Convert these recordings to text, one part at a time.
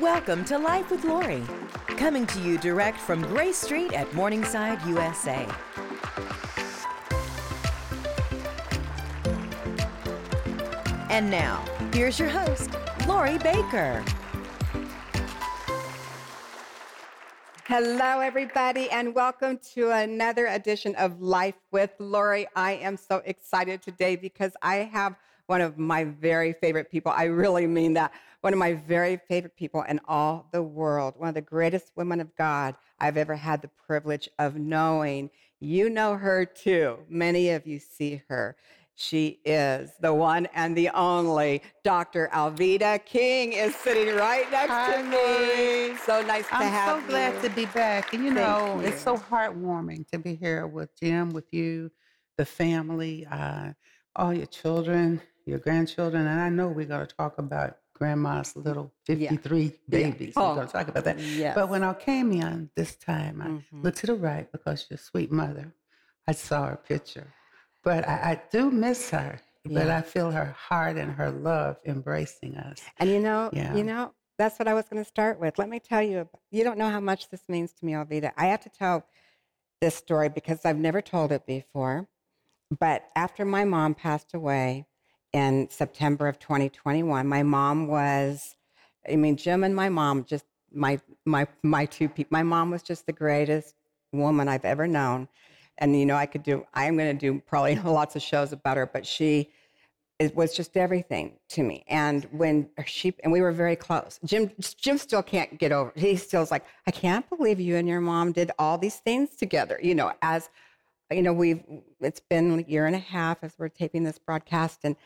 Welcome to Life with Lori, coming to you direct from Gray Street at Morningside, USA. And now, here's your host, Lori Bakker. Hello, everybody, and welcome to another edition of Life with Lori. I am so excited today because I have one of my very favorite people. I really mean that. One of my very favorite people in all the world. One of the greatest women of God I've ever had the privilege of knowing. You know her too. Many of you see her. She is the one and the only Dr. Alveda King is sitting right next Hi, to me. So nice to have you. I'm so glad to be back. And you know, you. it's so heartwarming to be here with Jim, with you, the family, uh, all your children, your grandchildren. And I know we're going to talk about grandma's little 53 Yeah. babies. Oh, We're going to talk about that. Yes. But when I came in this time, I Mhm. looked to the right because your sweet mother, I saw her picture. But I, I do miss her. But I feel her heart and her love embracing us. And you know, Yeah. you know, that's what I was going to start with. Let me tell you, you don't know how much this means to me, Alveda. I have to tell this story because I've never told it before. But after my mom passed away in September of 2021, my mom was, I mean, Jim and my mom just my my my two people. My mom was just the greatest woman I've ever known. And you know, I could do. I am going to do probably lots of shows about her, but she it was just everything to me. And when she and we were very close. Jim Jim still can't get over. He still still's like, I can't believe you and your mom did all these things together. You know, as you know, we've it's been a year and a half as we're taping this broadcast. And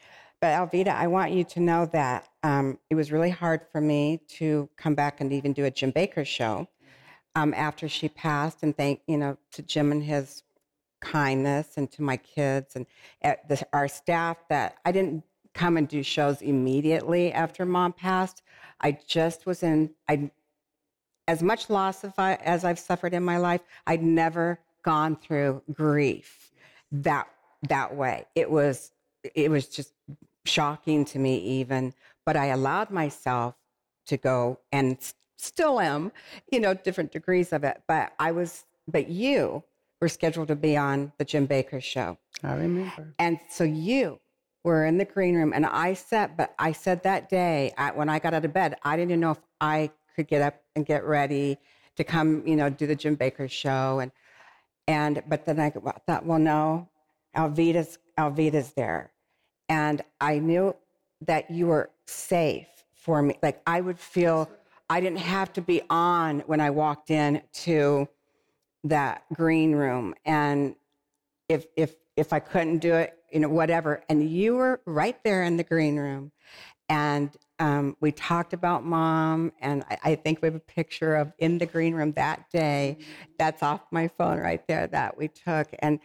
but Alveda, I want you to know that um, it was really hard for me to come back and even do a Jim Bakker show um, after she passed. And thank you know to Jim and his kindness and to my kids and the, our staff that I didn't come and do shows immediately after mom passed. I just was in, I, as much loss I, as I've suffered in my life, I'd never gone through grief that, that way. It was, it was just shocking to me even, but I allowed myself to go and still am, you know, different degrees of it. But I was, but you were scheduled to be on the Jim Bakker show. I remember. And so you were in the green room, and I said, but I said that day I, when I got out of bed, I didn't know if I could get up and get ready to come, you know, do the Jim Bakker show, and and but then I thought, well, no, Alveda's Alveda's there, and I knew that you were safe for me. Like I would feel I didn't have to be on when I walked in to that green room and if if if I couldn't do it, you know, whatever. And you were right there in the green room, and um, we talked about mom. And I, I think we have a picture of in the green room that day. That's off my phone right there that we took. And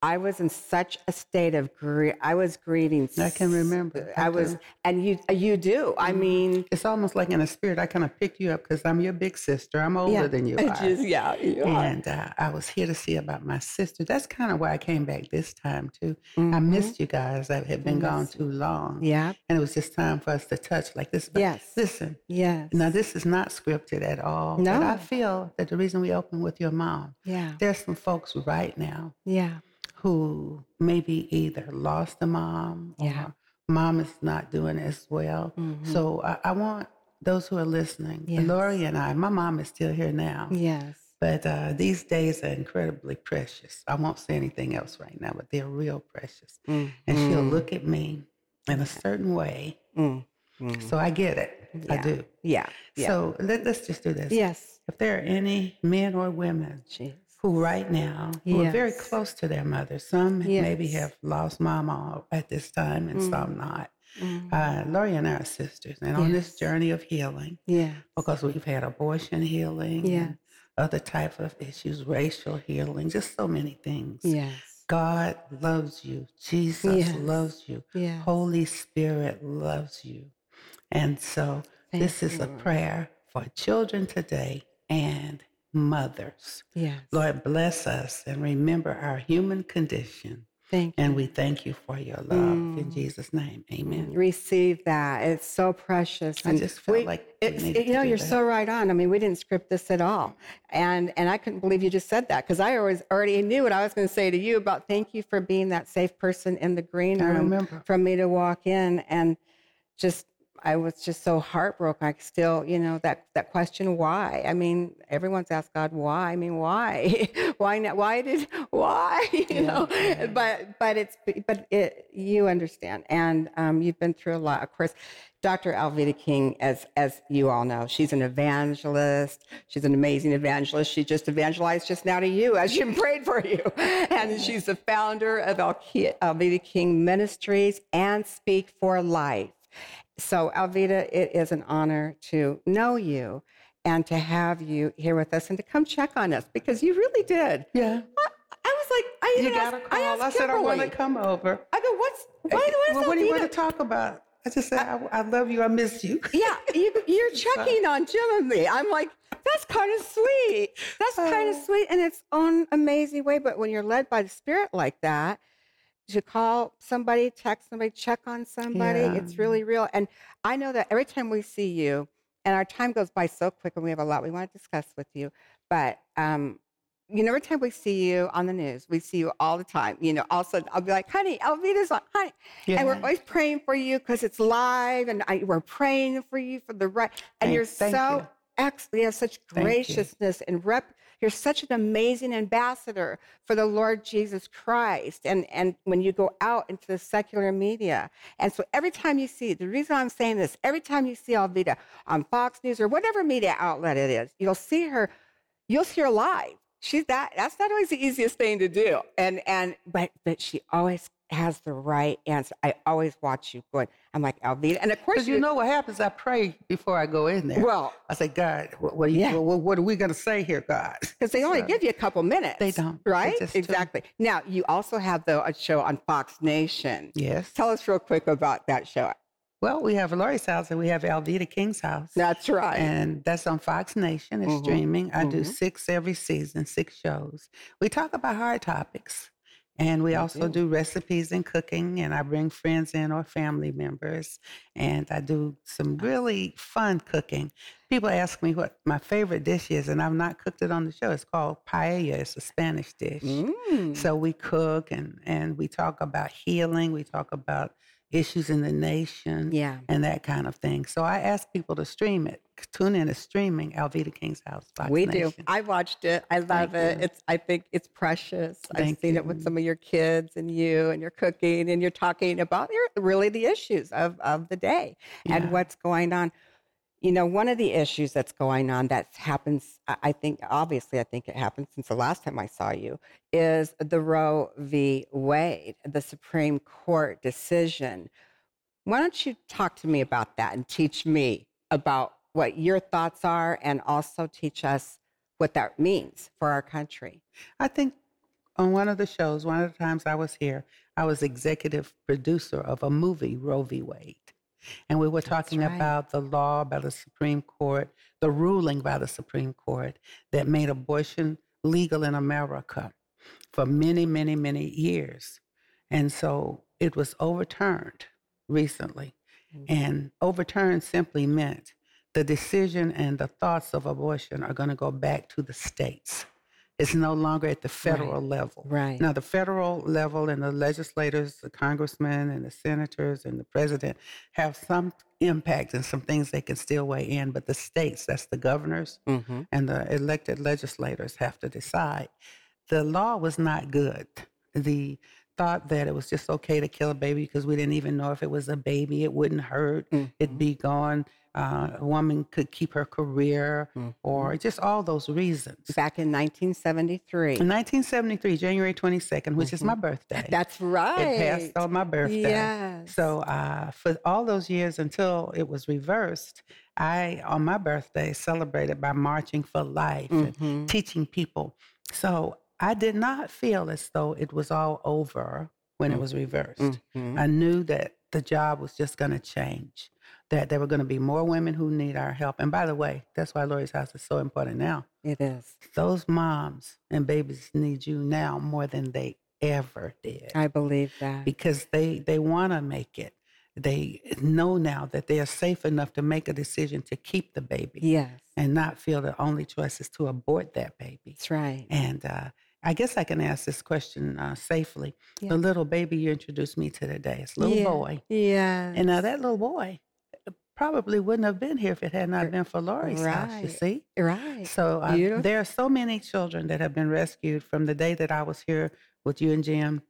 I was in such a state of grief. I was grieving. I can remember. I, I was, and you you do. I mean, It's almost like in a spirit. I kind of pick you up because I'm your big sister. I'm older yeah, than you are. is, yeah, you are. And uh, I was here to see about my sister. That's kind of why I came back this time too. I Mhm. missed you guys. I had been gone too long, Yeah. and it was just time for us to touch like this. But Yes. listen, Yes. now this is not scripted at all. But I feel that the reason we open with your mom, Yeah. there's some folks right now Yeah. Who maybe either lost a mom or Yeah. mom is not doing as well. Mhm. So I, I want those who are listening, Yes. Lori and I, my mom is still here now. Yes. But uh, these days are incredibly precious. I won't say anything else right now, but they're real precious. And she'll Mhm. look at me in a certain way. Mm. Mm. So I get it. I do. Yeah. Yeah. So let, let's just do this. yes. If there are any men or women Jeez. Who right now who are very close to their mother, some maybe have lost mama at this time and Mm. some not. Mm. Uh, Lori and I are sisters. And on this journey of healing, yeah. because we've had abortion healing, Yes. and other type of issues, racial healing, just so many things. Yes. God loves you. Jesus Yes. loves you. Yeah. Holy Spirit loves you. And so Thank this is you, a prayer for children today and mothers. Yes. Lord, bless us and remember our human condition Thank you. And we thank you for your love in Mm. Jesus' name. Amen. receive that. It's so precious. I just felt we- like it's, you know you're that. so right on. I mean, we didn't script this at all, and and I couldn't believe you just said that because I always already knew what I was going to say to you about thank you for being that safe person in the green room for me to walk in and just. I was just so heartbroken. I still, you know, that that question, why? I mean, everyone's asked God why. I mean, why? why not? Why did? Why? You know, but but it's but it you understand, and um, you've been through a lot. Of course, Dr. Alveda King, as as you all know, she's an evangelist. She's an amazing evangelist. She just evangelized just now to you as she prayed for you, and she's the founder of Alveda King Ministries and Speak for Life. So, Alveda, it is an honor to know you and to have you here with us and to come check on us because you really did. Yeah. I, I was like, I You got a asked, call. I, I, said, I want to come over. I go, what's why, why well, what do you want to talk about? I just said, I, I love you. I miss you. Yeah, you, you're checking on Jim and me. I'm like, that's kind of sweet. That's kind of uh. sweet in its own amazing way. But when you're led by the Spirit like that, to call somebody, text somebody, check on somebody, Yeah. it's really real. And I know that every time we see you, and our time goes by so quick, and we have a lot we want to discuss with you. But um, you know, every time we see you on the news, we see you all the time. You know, all of a sudden I'll be like, "Honey, Alveda's on, honey," and we're always praying for you because it's live, and I, we're praying for you for the right. And Thank- you're thank so you. excellent. You have such you. graciousness and rep. You're such an amazing ambassador for the Lord Jesus Christ. And and when you go out into the secular media, and so every time you see, the reason I'm saying this, every time you see Alveda on Fox News or whatever media outlet it is, you'll see her, you'll see her live. She's that. That's not always the easiest thing to do. And and but but she always has the right answer. I always watch you going. I'm like Alveda, and of course you know what happens? I pray before I go in there. Well, I say, God, what, what, are, you, Yeah. what, what are we going to say here, God? because they only So- give you a couple minutes. They don't. They right? do. exactly. Now you also have though a show on Fox Nation. Yes. Tell us real quick about that show. Well, we have Lori's house and we have Alveda King's house. That's right. And that's on Fox Nation. It's Mhm, streaming. I do mhm. six every season, six shows. We talk about hard topics. And we also do. do recipes and cooking, and I bring friends in or family members, and I do some really fun cooking. People ask me what my favorite dish is, and I've not cooked it on the show. It's called paella. It's a Spanish dish. Mm. So we cook and, and we talk about healing. We talk about issues in the nation yeah. and that kind of thing. So I ask people to stream it. Tune in to streaming Alveda King's House. Fox we do. I watched it. I love Thank it. you. It's. I think it's precious. I've Thank seen it with some of your kids and you, and you're cooking and you're talking about your, really the issues of of the day and what's going on. You know, one of the issues that's going on that happens, I think, obviously, I think it happened since the last time I saw you, is the Roe v. Wade, the Supreme Court decision. Why don't you talk to me about that and teach me about what your thoughts are and also teach us what that means for our country? I think on one of the shows, one of the times I was here, I was executive producer of a movie, Roe v. Wade. And we were talking right. about the law by the Supreme Court, the ruling by the Supreme Court that made abortion legal in America for many, many, many years. And so it was overturned recently. Mm-hmm. And overturned simply meant the decision and the thoughts of abortion are going to go back to the states. It's no longer at the federal level. Right. Now, the federal level and the legislators, the congressmen and the senators and the president have some impact and some things they can still weigh in, but the states, that's the governors Mm-hmm. and the elected legislators, have to decide. The law was not good. The thought that it was just okay to kill a baby because we didn't even know if it was a baby, it wouldn't hurt, it'd be gone. Uh, a woman could keep her career, or just all those reasons. Back in 1973. In 1973, January 22nd, which is my birthday. That's right. It passed on my birthday. Yes. So uh, for all those years until it was reversed, I, on my birthday, celebrated by marching for life Mhm. and teaching people. So I did not feel as though it was all over when it was reversed. Mhm. I knew that the job was just going to change, that there were going to be more women who need our help. And by the way, that's why Lori's House is so important now. It is. Those moms and babies need you now more than they ever did I believe that. because they they want to make it. They know now that they are safe enough to make a decision to keep the baby yes, and not feel the only choice is to abort that baby. that's right. And uh, I guess I can ask this question uh, safely. Yeah. The little baby you introduced me to today, it's a little Yeah. boy. Yeah. And now that little boy probably wouldn't have been here if it had not been for Lori's house, you Right. see? right. So there are so many children that have been rescued from the day that I was here with you and Jim,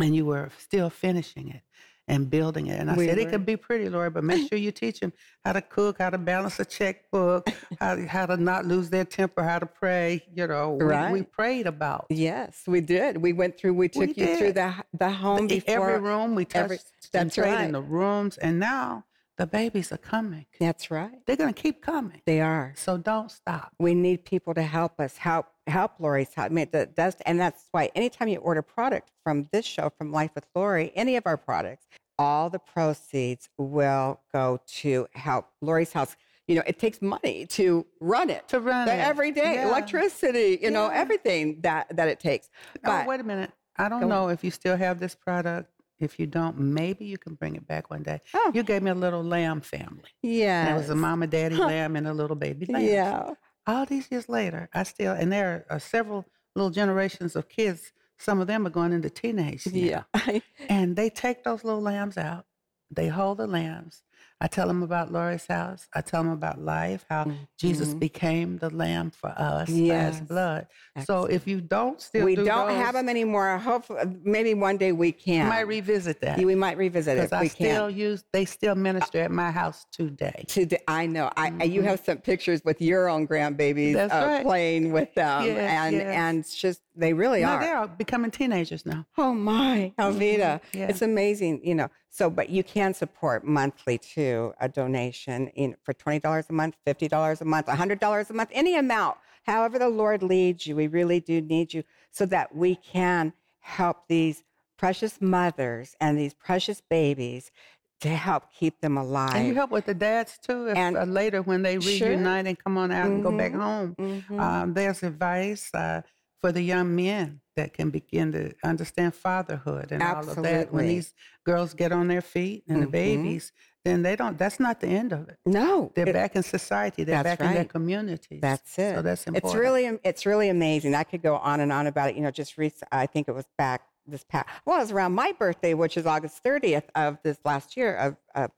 and you were still finishing it and building it. And I We said, were. it could be pretty, Lori, but make sure you teach them how to cook, how to balance a checkbook, how, how to not lose their temper, how to pray. You know, we, we prayed about Yes, we did. We went through. We took you through the the home the- before. every room. We touched every- that's right. in the rooms, and now the babies are coming. That's right. They're going to keep coming. They are. So don't stop. We need people to help us. Help help Lori's house. I mean, that does, and that's why anytime you order product from this show, from Life with Lori, any of our products, all the proceeds will go to help Lori's house. You know, it takes money to run it. To run the it. every day, Yeah. electricity, you know, everything that that it takes. Oh, but oh, wait a minute. I don't know if you still have this product. If you don't, maybe you can bring it back one day. Oh. You gave me a little lamb family. yeah, And it was a mama, daddy lamb and a little baby lamb. yeah, All these years later, I still, and there are uh, several little generations of kids. Some of them are going into teenage. now. yeah. And they take those little lambs out. They hold the lambs. I tell them about Lori's house. I tell them about life, how Jesus Mhm. became the lamb for us by Yes. his blood. So if you don't still we do don't those, have them anymore. Hopefully, maybe one day we can. might revisit that. we might revisit it. Because I we still can. use, they still minister at my house today. Today, I know. I I you have some pictures with your own grandbabies Mm-hmm. Uh, right. playing with them, Yes, and yes. and it's just they really No, are. they're becoming teenagers now. Oh my, Alveda, Yeah. it's amazing, you know. So, but you can support monthly too, a donation in for twenty dollars a month, fifty dollars a month, hundred dollars a month, any amount, however the Lord leads you. We really do need you so that we can help these precious mothers and these precious babies to help keep them alive. And you help with the dads too. If, And- uh, later when they Sure. reunite and come on out and go back Mhm. home, Mhm. um, there's advice uh, for the young men that can begin to understand fatherhood and all of that. When these girls get on their feet and the Mhm. babies, then they don't. That's not the end of it. no, They're it- back in society. They're back in their right. communities. That's it. So that's important. It's really, it's really amazing. I could go on and on about it. You know, just recent, I think it was back this past. Well, it was around my birthday, which is August 30th of this last year of, of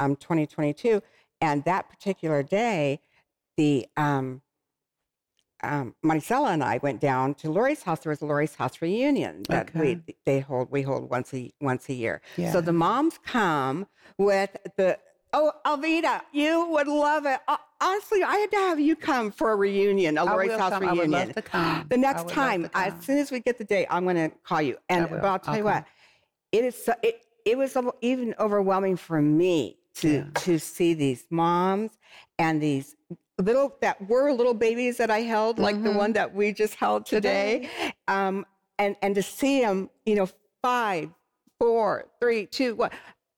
um, 2022, and that particular day, the um, um, Maricela and I went down to Lori's house. There was a Lori's house reunion that we they hold. We hold once a once a year. Yeah. So the moms come with the oh Alveda, you would love it. Uh, honestly, I had to have you come for a reunion, a Lori's house come. I reunion. would love to come. The next time, to as soon as we get the date, I'm going to call you. And but I'll tell I'll you come. what, it is so, it it was even overwhelming for me to Yeah. to see these moms and these little that were little babies that I held, like the Mhm. one that we just held today, um, and and to see them, you know, five, four, three, two, one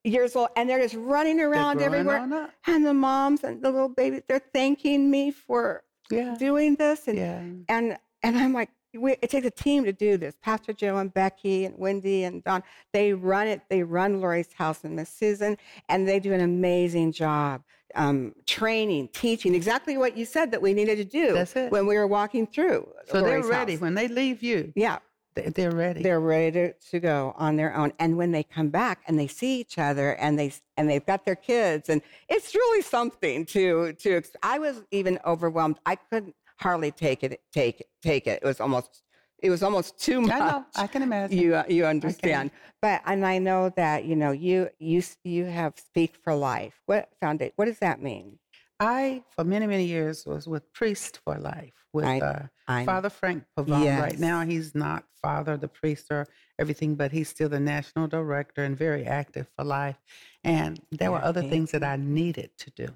years old, and they're just running around everywhere. And the moms and the little babies, they're thanking me for Yeah. doing this, and Yeah. and and I'm like, we, it takes a team to do this. Pastor Joe and Becky and Wendy and Don, they run it. They run Lori's house and Miss Susan, and they do an amazing job. Um, training, teaching, exactly what you said that we needed to do That's it. when we were walking through. So they're ready. house. When they leave you, yeah, they- they're ready. they're ready to, to go on their own. And when they come back and they see each other and they and they've got their kids, and it's really something to to. I was even overwhelmed. I couldn't hardly take it. Take take it. It was almost it was almost too much. I know. I can imagine. You uh, you understand, but and I know that you know you you you have Speak for Life. What foundation? What does that mean? I, for many, many years, was with Priest for Life with I- uh, I Father Frank Pavone. Yes. Right now, he's not Father, the priest, or everything, but he's still the national director and very active for life. And there were other he- things that I needed to do.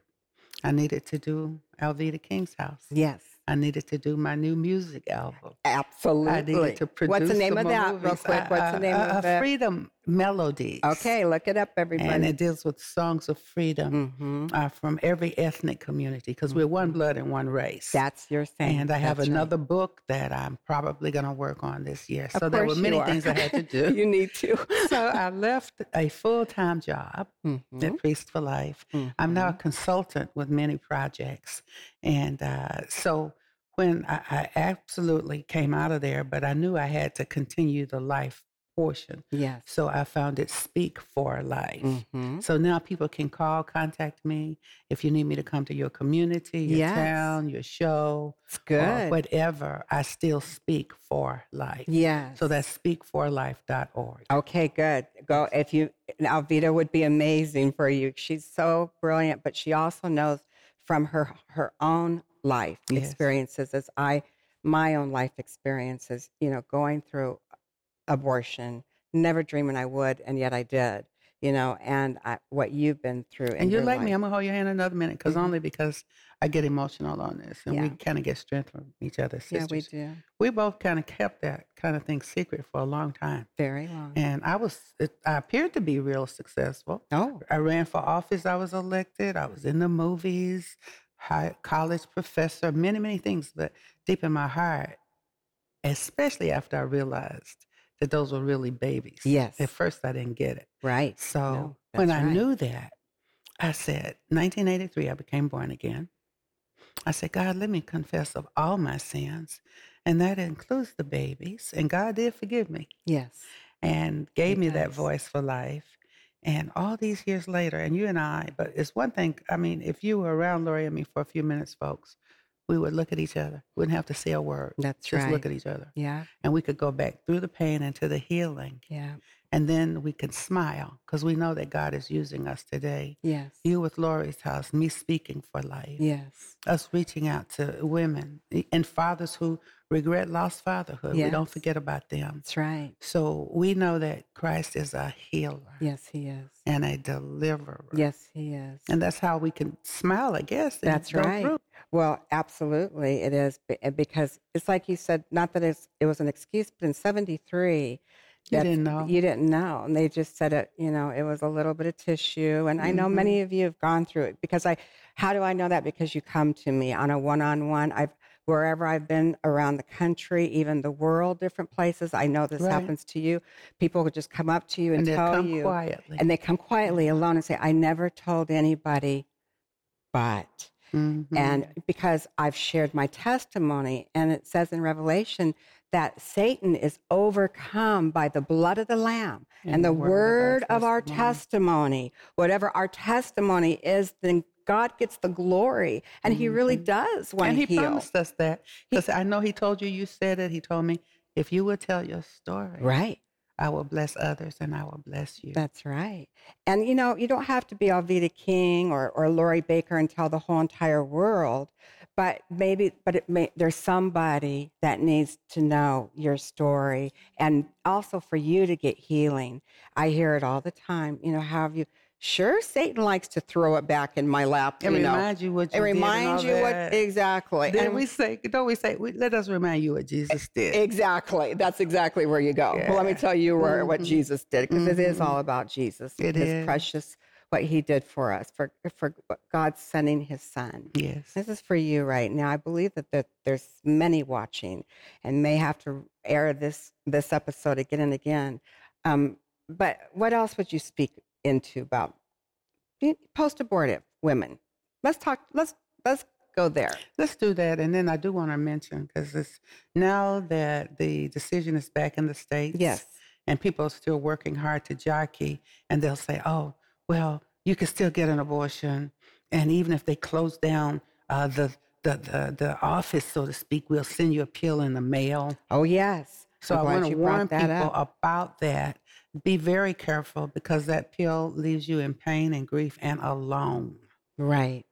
I needed to do Alveda King's house. yes, I needed to do my new music album. absolutely. I needed to produce What's the name of that, real quick? Uh, What's the uh, name uh, of uh, it? Freedom, melodies. Okay, look it up, everybody. And it deals with songs of freedom hmm uh, from every ethnic community because we're one blood and one race. That's your thing. and I have That's right. another book that I'm probably going to work on this year. Of So there were many things I had to do. you need to. so I left a full time job Mhm. at Priest for Life. I'm now a Mhm. consultant with many projects. And uh, so when I, I absolutely came out of there, but I knew I had to continue the life portion. Yes. So I found it Speak for Life. Mhm. So now people can call, contact me if you need me to come to your community, your Yes. town, your show, It's good. whatever. I still speak for life. yes. So that's speakforlife.org. Okay, good. Go if you now Vita would be amazing for you. She's so brilliant, but she also knows from her her own life Yes. experiences as I my own life experiences, you know, going through abortion, never dreaming I would, and yet I did, you know, and I, what you've been through. And you your like me. I'm gonna hold your hand another minute because Mhm. only because I get emotional on this, and we kind of get strength from each other. Sisters. Yeah, we do. We both kind of kept that kind of thing secret for a long time, Very long. and I was it, I appeared to be real successful. oh, I ran for office. I was elected. I was in the movies, high, college professor, many, many things. But deep in my heart, especially after I realized that those were really babies. Yes. At first, I didn't get it. right. So No, when I right. knew that, I said, 1983, I became born again. I said, God, let me confess of all my sins. And that includes the babies. And God did forgive me Yes. and gave He me that voice for life. And all these years later, and you and I, but it's one thing, I mean, if you were around Lori and me for a few minutes, folks, we would look at each other. We Wouldn't have to say a word. That's right. just right. look at each other. Yeah. And we could go back through the pain into the healing. Yeah. And then we can smile because we know that God is using us today. Yes. You with Lori's house, me speaking for life, Yes. us reaching out to women eh, and fathers who regret lost fatherhood. We don't forget about them. That's right. So we know that Christ is a healer Yes, he is. and a deliverer. Yes, he is. And that's how we can smile, I guess. and That's right. through. Well, absolutely, it is because it's like you said. Not that it's, it was an excuse, but in '73, You didn't know. You didn't know, and they just said it. You know, it was a little bit of tissue, and I know Mm-hmm. many of you have gone through it because I. How do I know that? Because you come to me on a one-on-one. I've wherever I've been around the country, even the world, different places. I know this Right. happens to you. People would just come up to you and, And they tell come you, quietly. and they come quietly alone and say, "I never told anybody, but." Mhm. And because I've shared my testimony, and it says in Revelation that Satan is overcome by the blood of the Lamb and, the word of our testimony. Whatever our testimony is, then God gets the glory. And He really does want and to he heal. promised us that because I know he told you, you said it. He told me, if you will tell your story, Right. I will bless others and I will bless you. That's right. And you know, you don't have to be Alveda King or, or Lori Bakker and tell the whole entire world, but maybe, but it may, there's somebody that needs to know your story and also for you to get healing. I hear it all the time. You know, how have you, sure, Satan likes to throw it back in my lap. it you know. you what It you did reminds you what, that. exactly. Then And- we say, don't we say, we, let us remind you what Jesus did. Exactly. That's exactly where you go. Well, let me tell you where, what Mhm. Jesus did, because it is Mhm. all about Jesus. It his is. precious, what he did for us, for, for God sending his son. yes. This is for you right now. I believe that there, there's many watching and may have to air this, this episode again and again. Um, but what else would you speak into about post abortive women? Let's talk, let's, let's go there. Let's do that. And then I do want to mention, because it's now that the decision is back in the States. Yes. And people are still working hard to jockey, and they'll say, oh, well, you can still get an abortion. And even if they close down uh, the, the, the, the office, so to speak, we'll send you a pill in the mail. Oh, yes. So I want to warn people up. about that. Be very careful because that pill leaves you in pain and grief and alone. Right.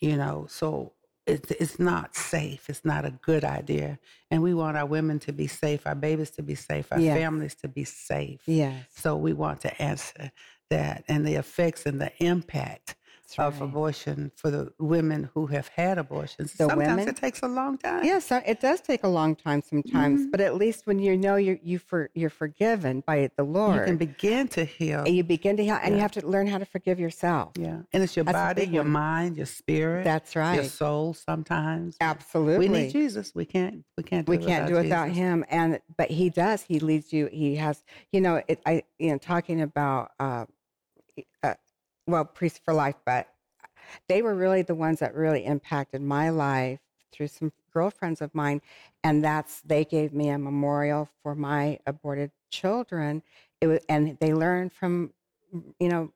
You know, so it's it's not safe. It's not a good idea. And we want our women to be safe, our babies to be safe, our Yes. families to be safe. Yes. So we want to answer that and the effects and the impact of right. abortion for the women who have had abortions. The Sometimes women? it takes a long time. Yes, so it does take a long time sometimes, Mhm. but at least when you know you're you for you're forgiven by the Lord, You can begin to heal. and you begin to heal, and you have to learn how to forgive yourself. Yeah. And it's your That's body, your one. mind, your spirit, That's right. your soul sometimes. Absolutely. We need Jesus. We can't we can't do we can't do without Jesus. him and but he does he leads you he has you know it i you know talking about uh, uh well priest for life but they were really the ones that really impacted my life through some girlfriends of mine and that's they gave me a memorial for my aborted children. It was and they learned from you know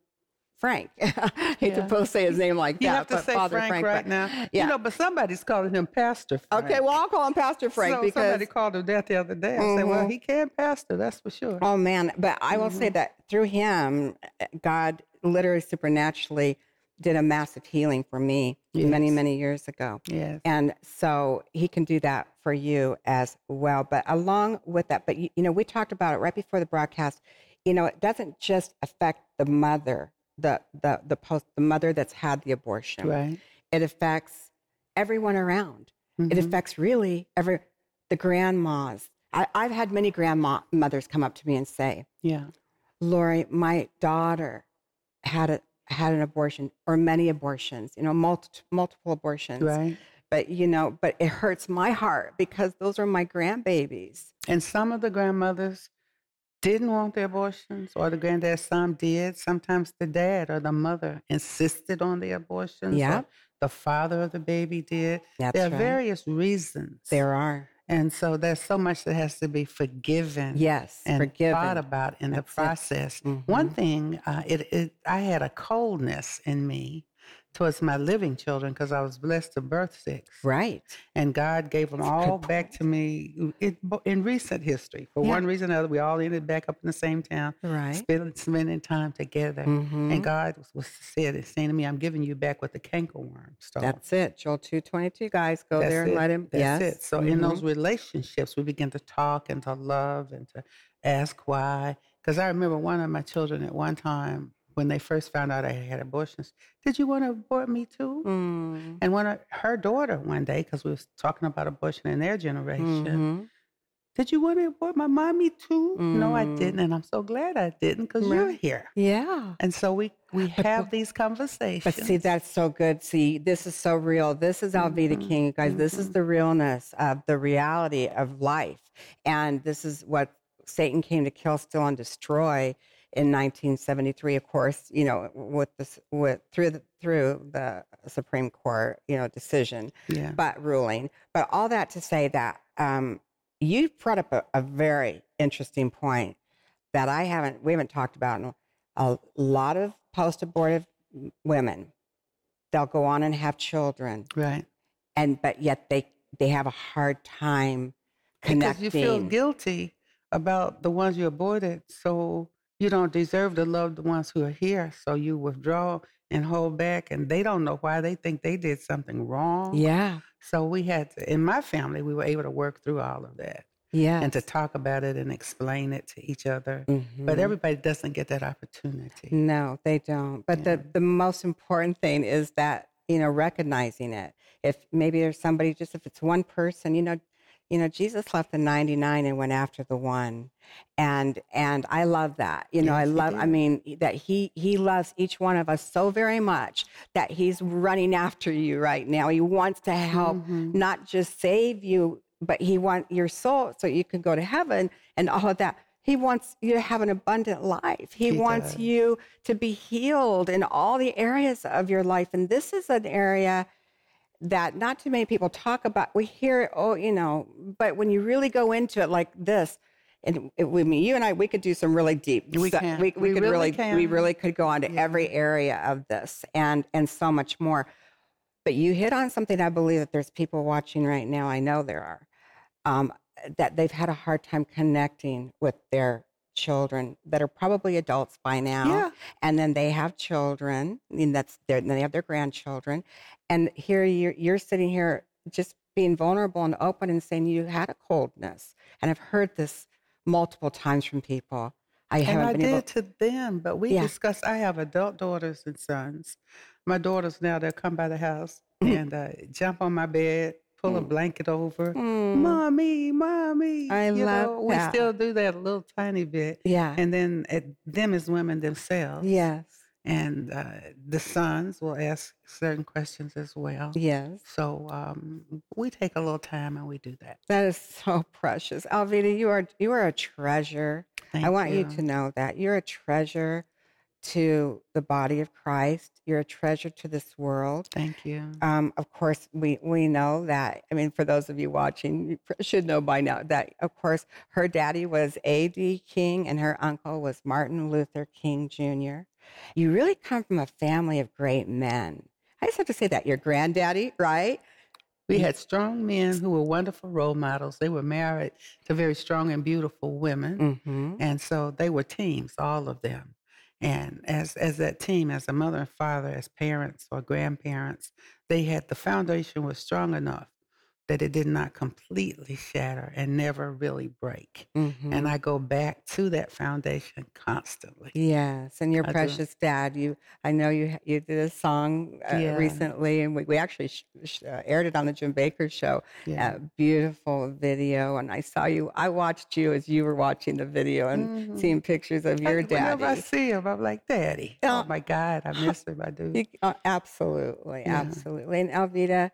frank i hate to Yeah. both say his name like You that have to but say father Frank, frank, right but- now. yeah. You know, but somebody's calling him Pastor Frank. okay well i'll call him pastor frank so because somebody called him that the other day. I said, well, Mhm. he can pastor, that's for sure. Oh man, but I will say that through him, God literally supernaturally did a massive healing for me many, many years ago. Yes. And so he can do that for you as well. But along with that, but you, you know, we talked about it right before the broadcast. You know, it doesn't just affect the mother, the the the post the mother that's had the abortion. Right. It affects everyone around. It Mhm. affects really every the grandmas. I, I've had many grandmothers come up to me and say, Yeah. Lori, my daughter had a had an abortion or many abortions, you know, multi, multiple abortions. Right. But you know, but it hurts my heart because those are my grandbabies. And some of the grandmothers didn't want the abortions, or the granddad, some did. Sometimes the dad or the mother insisted on the abortions. Yeah. The father of the baby did. That's there are right. various reasons. There are. And so there's so much that has to be forgiven. Yes, and forgiven. thought about in That's the process. One Mhm. thing, uh, it, it, I had a coldness in me towards my living children because I was blessed to birth six, Right. and God gave them That's all back to me in, in recent history. For Yeah. one reason or another, we all ended back up in the same town, Right. spending, spending time together. Mhm. And God was, was said, saying to me, "I'm giving you back what the cankerworm stole." That's it. Joel two twenty two guys, go That's there and it. let him. That's yes. it. So in those Mhm. relationships, we begin to talk and to love and to ask why. Because I remember one of my children at one time when they first found out I had abortions. Did you want to abort me too? Mm. And when her daughter one day, because we was talking about abortion in their generation, Mhm. did you want to abort my mommy too? No, I Mm. didn't, and I'm so glad I didn't because you're here. Yeah. And so we we have the- these conversations. But see, that's so good. See, this is so real. This is Alveda Mhm, King, you guys. This is mhm. the realness of the reality of life. And this is what Satan came to kill, steal, and destroy in 1973. Of course, you know, with this, with through the through the Supreme Court, you know, decision, yeah. but ruling. But all that to say that um, you brought up a, a very interesting point that I haven't, we haven't talked about. In a lot of post-abortive women, they'll go on and have children, right. and but yet they they have a hard time connecting Because you feel guilty about the ones you aborted, so you don't deserve to love the ones who are here. So you withdraw and hold back, and they don't know why. They think they did something wrong. yeah, So we had to, in my family, we were able to work through all of that yeah, and to talk about it and explain it to each other. But mm-hmm. everybody doesn't get that opportunity. No, they don't. But Yeah. the, the most important thing is that, you know, recognizing it. If maybe there's somebody, just if it's one person, you know, you know, Jesus left the 99 and went after the one. And and I love that. You know, I Yes, he love I mean that he he loves each one of us so very much that he's running after you right now. He wants to help Mhm. not just save you, but he wants your soul so you can go to heaven and all of that. He wants you to have an abundant life. He, He wants does. you to be healed in all the areas of your life. And this is an area that not too many people talk about. We hear it, oh, you know, but when you really go into it like this, and it, mean, you and I, we could do some really deep. We can. We, we We could really really, we really could go on to Yeah. every area of this, and and so much more. But you hit on something. I believe that there's people watching right now. I know there are um, that they've had a hard time connecting with their children that are probably adults by now Yeah. and then they have children and that's their and they have their grandchildren and here you're, you're sitting here just being vulnerable and open and saying you had a coldness and i've heard this multiple times from people I And haven't I been did able. to them, but we Yeah. discussed. I have adult daughters and sons. My daughters now they'll come by the house Mhm. and uh, jump on my bed, pull a Mm. blanket over, Mm, mommy, mommy. I you love know, We still do that a little tiny bit, yeah. and then at them as women themselves. yes. and uh, the sons will ask certain questions as well. Yes. So um, we take a little time and we do that. That is so precious. Alveda, you are you are a treasure. Thank I want you. to know that you're a treasure to the body of Christ. You're a treasure to this world. Thank you. Um, of course, we we know that. I mean, for those of you watching, you should know by now that, of course, her daddy was A.D. King and her uncle was Martin Luther King Jr. You really come from a family of great men. I just have to say that your granddaddy, right? We had strong men who were wonderful role models. They were married to very strong and beautiful women. Mm-hmm. And so they were teams, all of them. And as as that team, as a mother and father, as parents or grandparents, they had the foundation was strong enough that it did not completely shatter and never really break. Mm-hmm. And I go back to that foundation constantly. Yes, and your I do. precious dad. You, I know you. You did a song uh, Yeah. recently, and we, we actually sh- sh- uh, aired it on the Jim Bakker show. Yeah. Uh, beautiful video, and I saw you. I watched you as you were watching the video and Mhm. seeing pictures of your Whenever I see him, I'm like, Daddy. Yeah. Oh my God, I miss him. I do. You- uh, absolutely, Yeah. absolutely. And Alveda,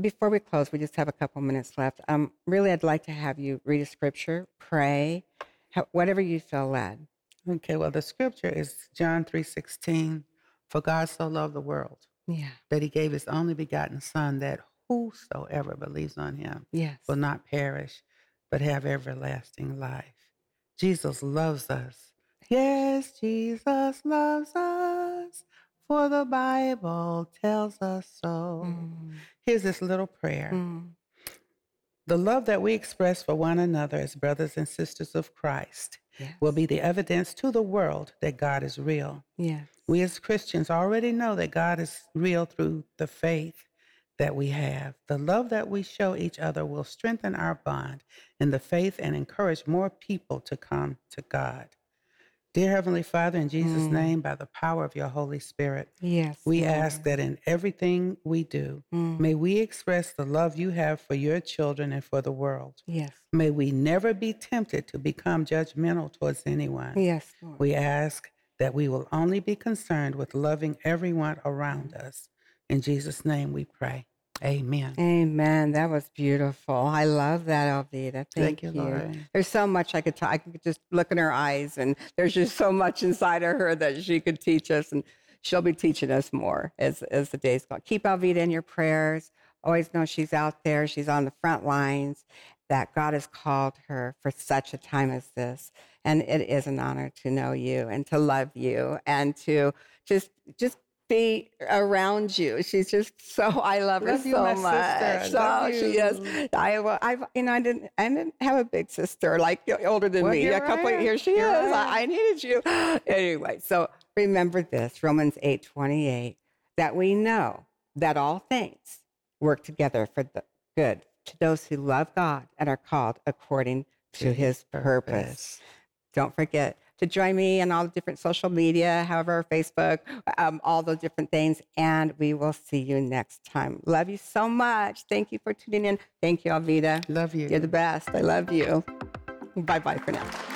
before we close, we just have a couple minutes left. Um, really, I'd like to have you read a scripture, pray, how, whatever you feel led. Okay, well, the scripture is John 3.16. For God so loved the world Yeah. that he gave his only begotten Son, that whosoever believes on him Yes. will not perish, but have everlasting life. Jesus loves us. Yes, Jesus loves us, for the Bible tells us so. Mm, Here's this little prayer. mm. The love that we express for one another as brothers and sisters of Christ Yes. will be the evidence to the world that God is real. Yes. We as Christians already know that God is real through the faith that we have. The love that we show each other will strengthen our bond in the faith and encourage more people to come to God. Dear Heavenly Father, in Jesus' Mm. name, by the power of your Holy Spirit, Yes. we Lord. ask that in everything we do, Mm. may we express the love you have for your children and for the world. Yes. May we never be tempted to become judgmental towards anyone. Yes, Lord. We ask that we will only be concerned with loving everyone around us. In Jesus' name we pray. Amen. Amen. That was beautiful. I love that, Alveda. Thank, Thank you, Lori. There's so much I could talk. I could just look in her eyes, and there's just so much inside of her that she could teach us, and she'll be teaching us more as as the days go. Keep Alveda in your prayers. Always know she's out there. She's on the front lines. That God has called her for such a time as this, and it is an honor to know you and to love you and to just just be around you. She's just so I love, her you, so my much. sister. I love so she is. I well, I've you know I didn't I didn't have a big sister like older than Well, me. A couple am. here she Here is. I am. I, I needed you anyway. So remember this Romans eight twenty eight that we know that all things work together for the good to those who love God and are called according to His purpose. Don't forget to join me on all the different social media, however, Facebook, um, all those different things. And we will see you next time. Love you so much. Thank you for tuning in. Thank you, Alveda. Love you. You're the best. I love you. Bye bye for now.